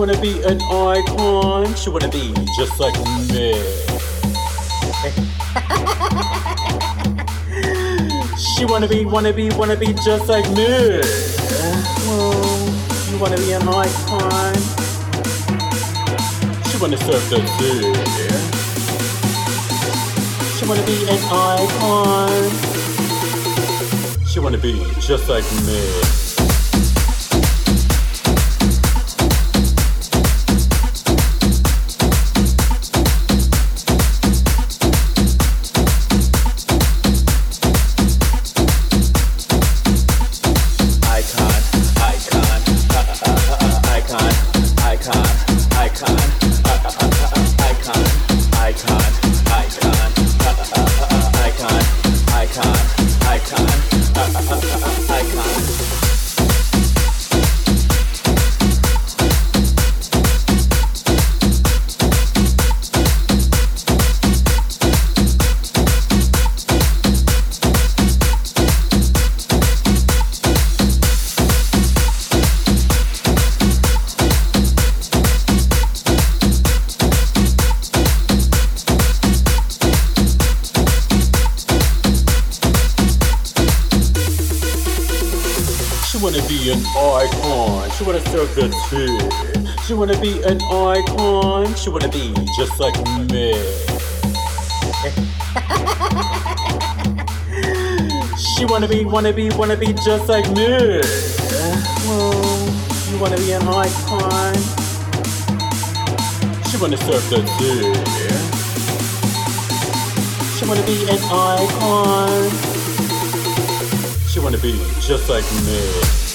wanna be an icon. She wanna be just like me. she wanna be, wanna be, wanna be just like me. You wanna be an icon. She wanna serve the tea. She wanna be an icon. She wanna be just like me. Wanna be, wanna be, just like me. Well, you wanna be an icon. She wanna serve the tea. She wanna be an icon. She wanna be just like me.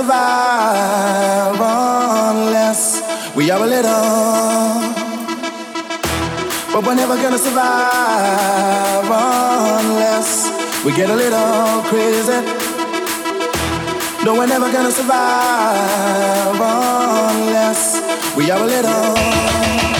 Survive unless we are a little. But we're never gonna survive unless we get a little crazy. No, we're never gonna survive unless we are a little.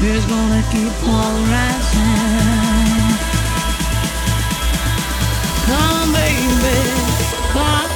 Fear's gonna keep on rising. Come, baby, come.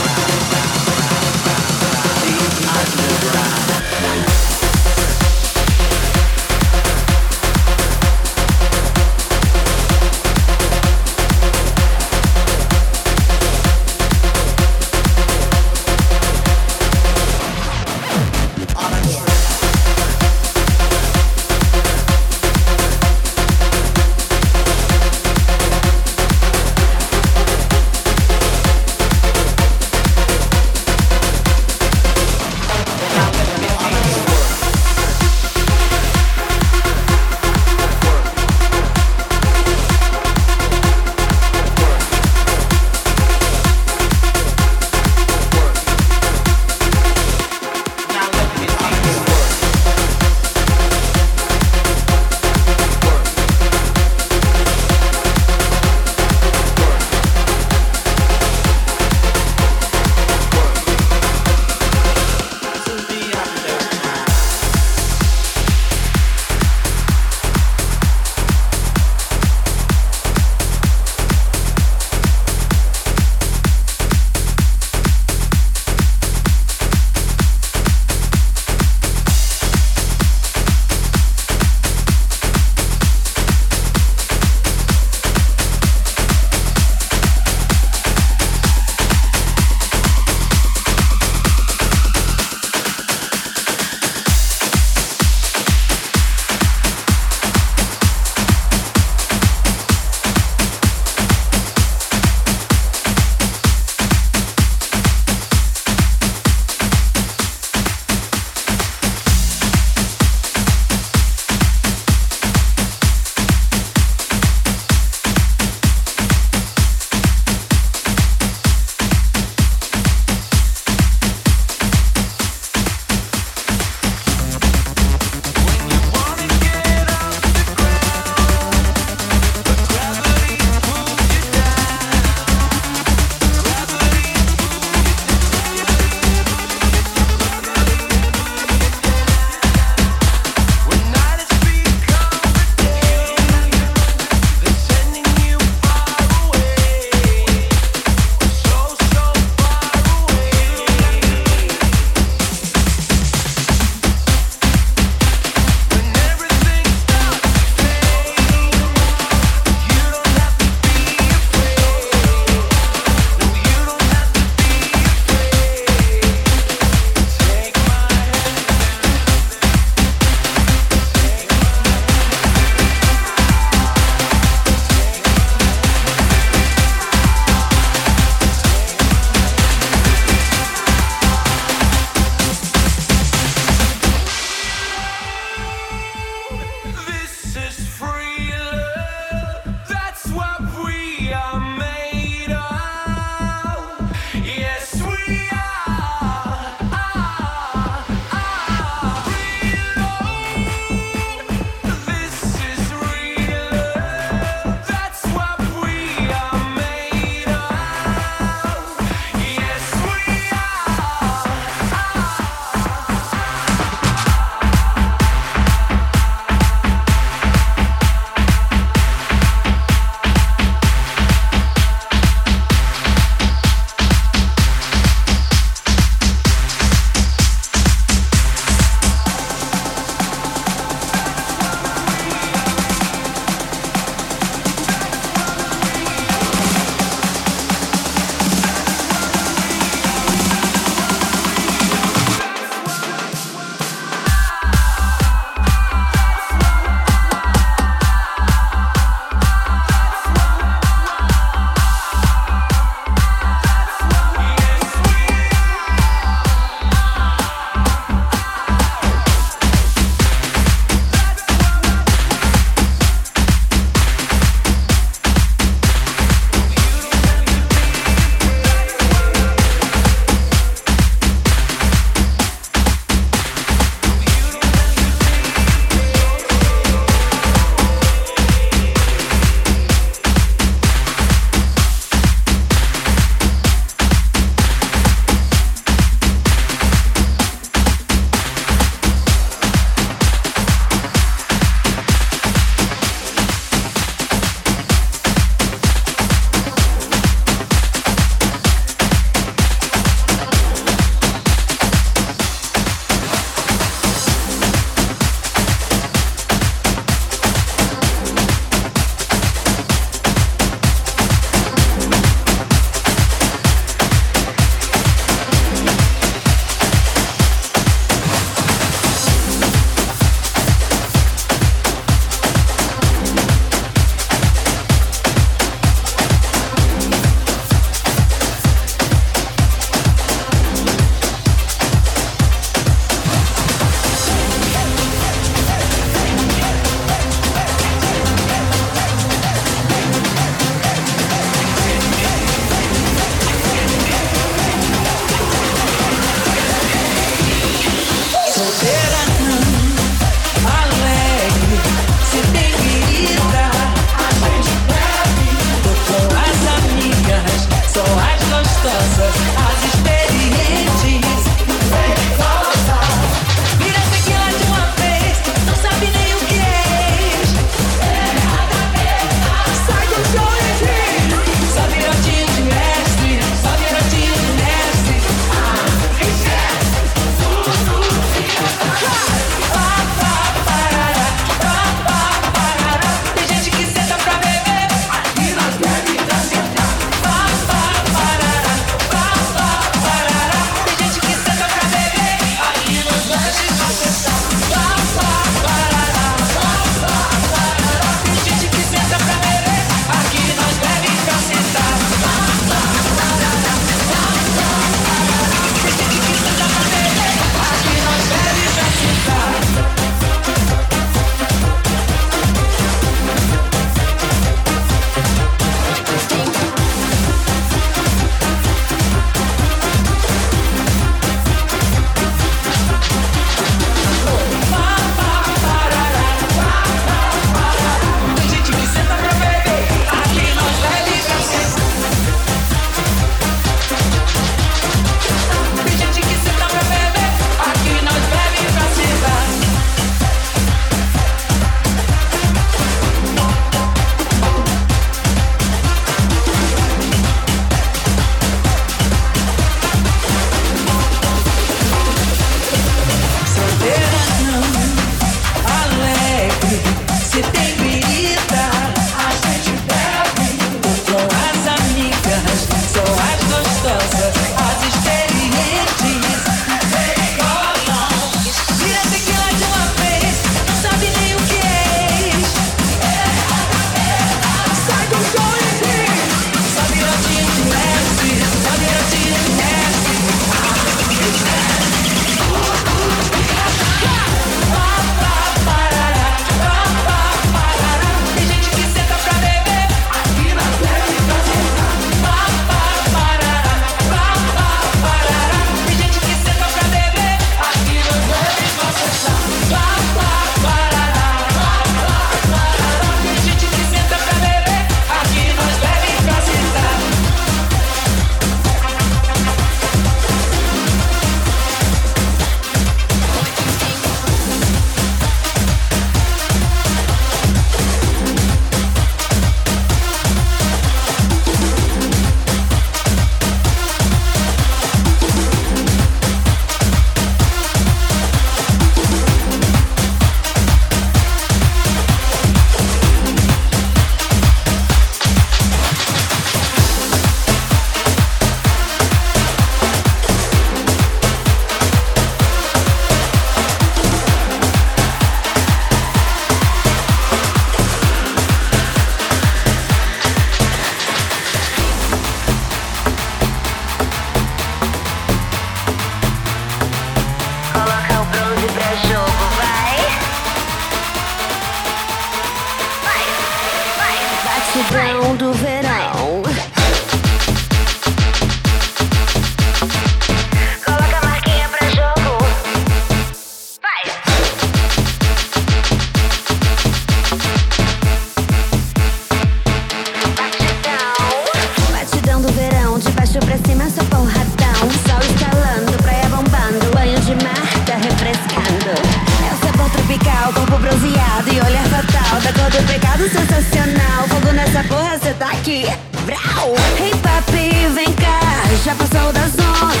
Bronzeado e olhar fatal. Da cor do pecado sensacional. Fogo nessa porra, cê tá aqui. Brau! Hey papi, vem cá, já passou das onze.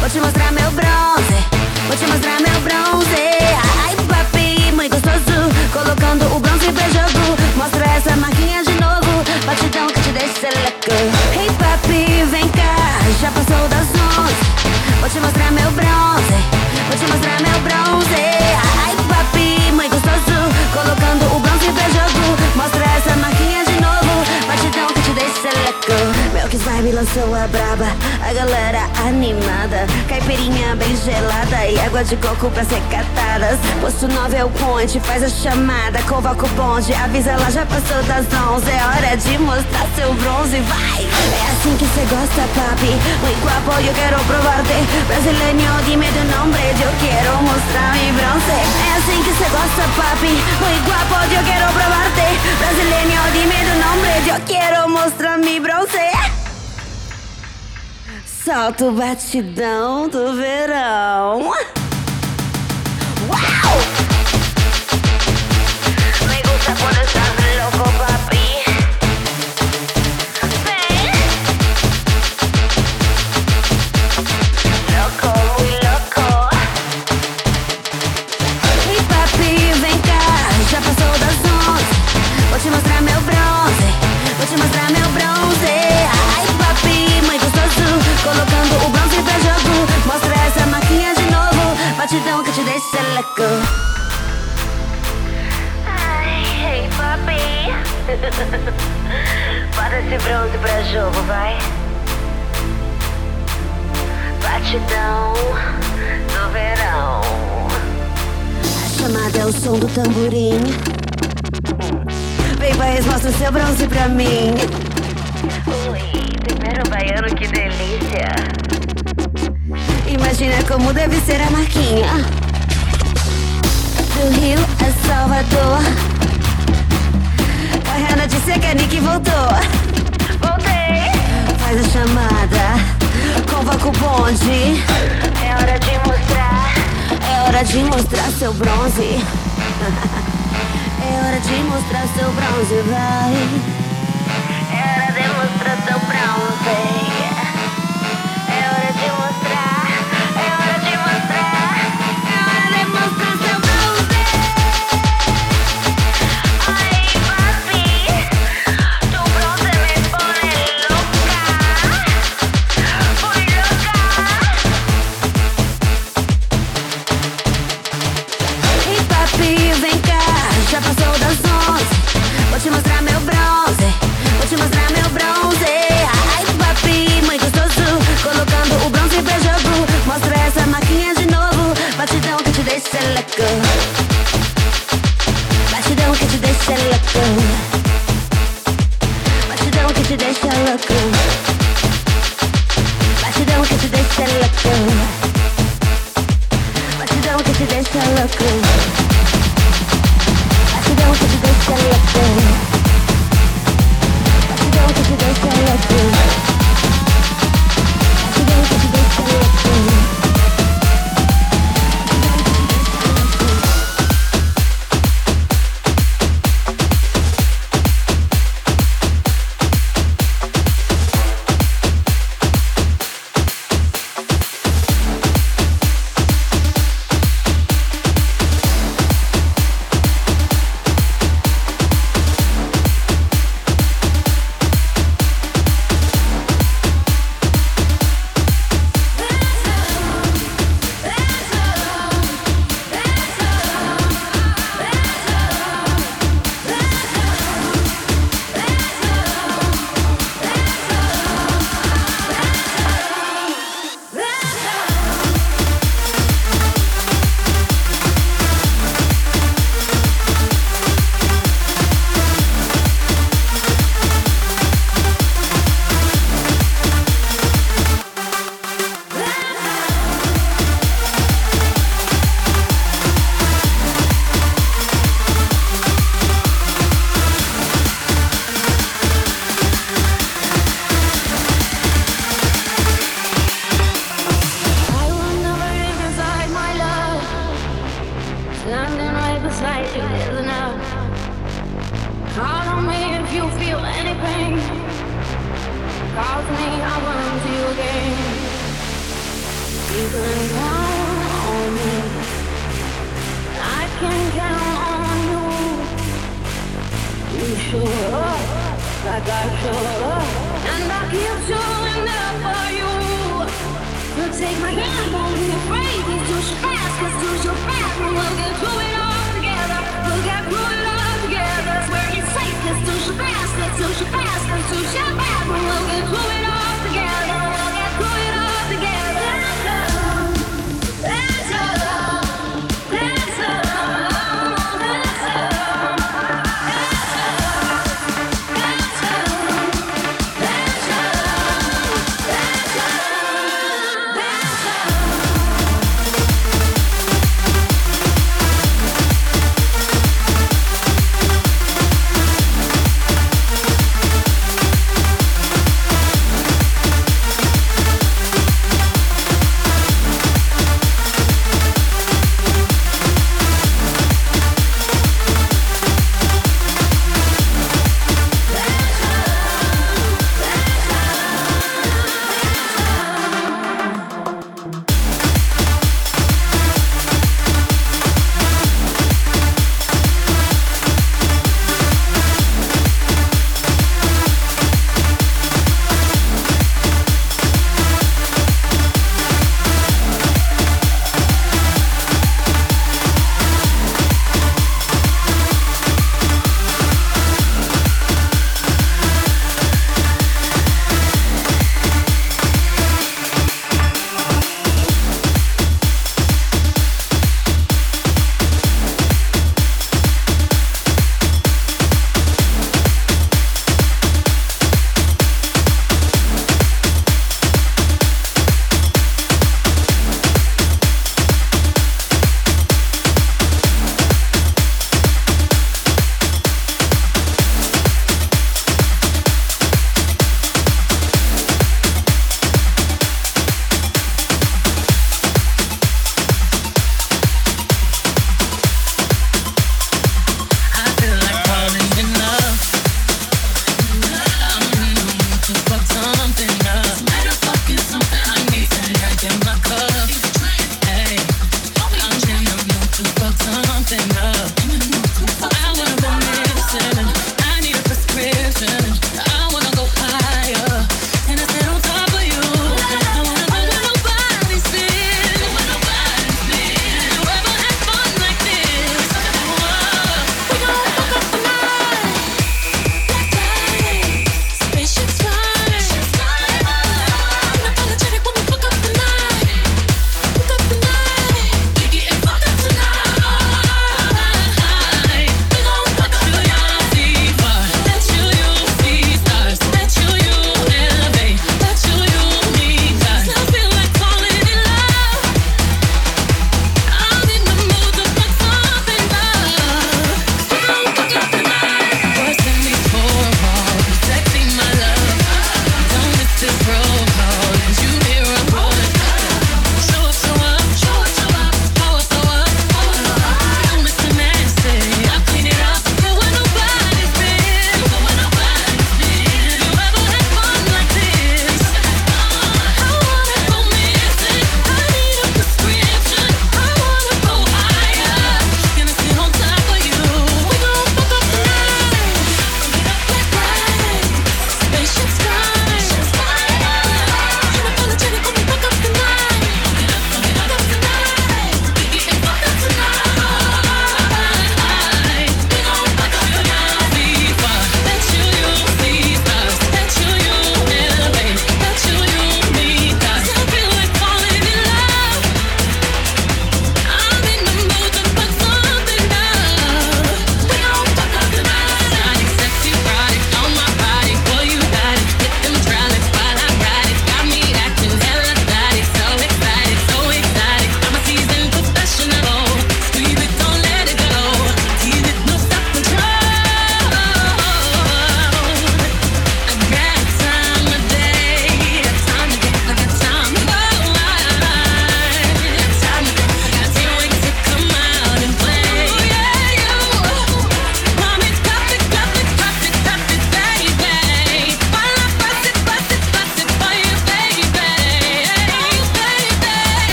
Vou te mostrar meu bronze, vou te mostrar meu bronze. Ai papi, muito gostoso, colocando o bronze pra jogo. Mostra essa marquinha de novo, batidão que te deixa louco. Hey papi, vem cá, já passou das onze. Vou te mostrar meu bronze, Lançou a braba, a galera animada. Caipirinha bem gelada e água de coco pra ser catadas. Posto 9 é o ponte, faz a chamada, convoca o bonde. Avisa ela já passou das 11, é hora de mostrar seu bronze, vai! É assim que cê gosta, papi. Muy guapo, eu quero probar-te. Brasileño, dime tu nombre, eu quero mostrar mi bronze. É assim que cê gosta, papi. Muy guapo, eu quero probar-te. Brasileño, dime tu nombre, eu quero mostrar mi bronze. Solta o batidão do verão. Te deixa louco. Ai, ei, papi. Bota esse bronze pra jogo, vai. Batidão do verão. A chamada é o som do tamborim. Vem, país, mostra o seu bronze pra mim. Ui, primeiro baiano, que delícia. Imagina como deve ser a marquinha. Do Rio a Salvador. Correndo de seca, Nick voltou. Voltei. Faz a chamada. Convoca o bonde. É hora de mostrar. É hora de mostrar seu bronze. É hora de mostrar seu bronze, vai. É hora de mostrar seu bronze.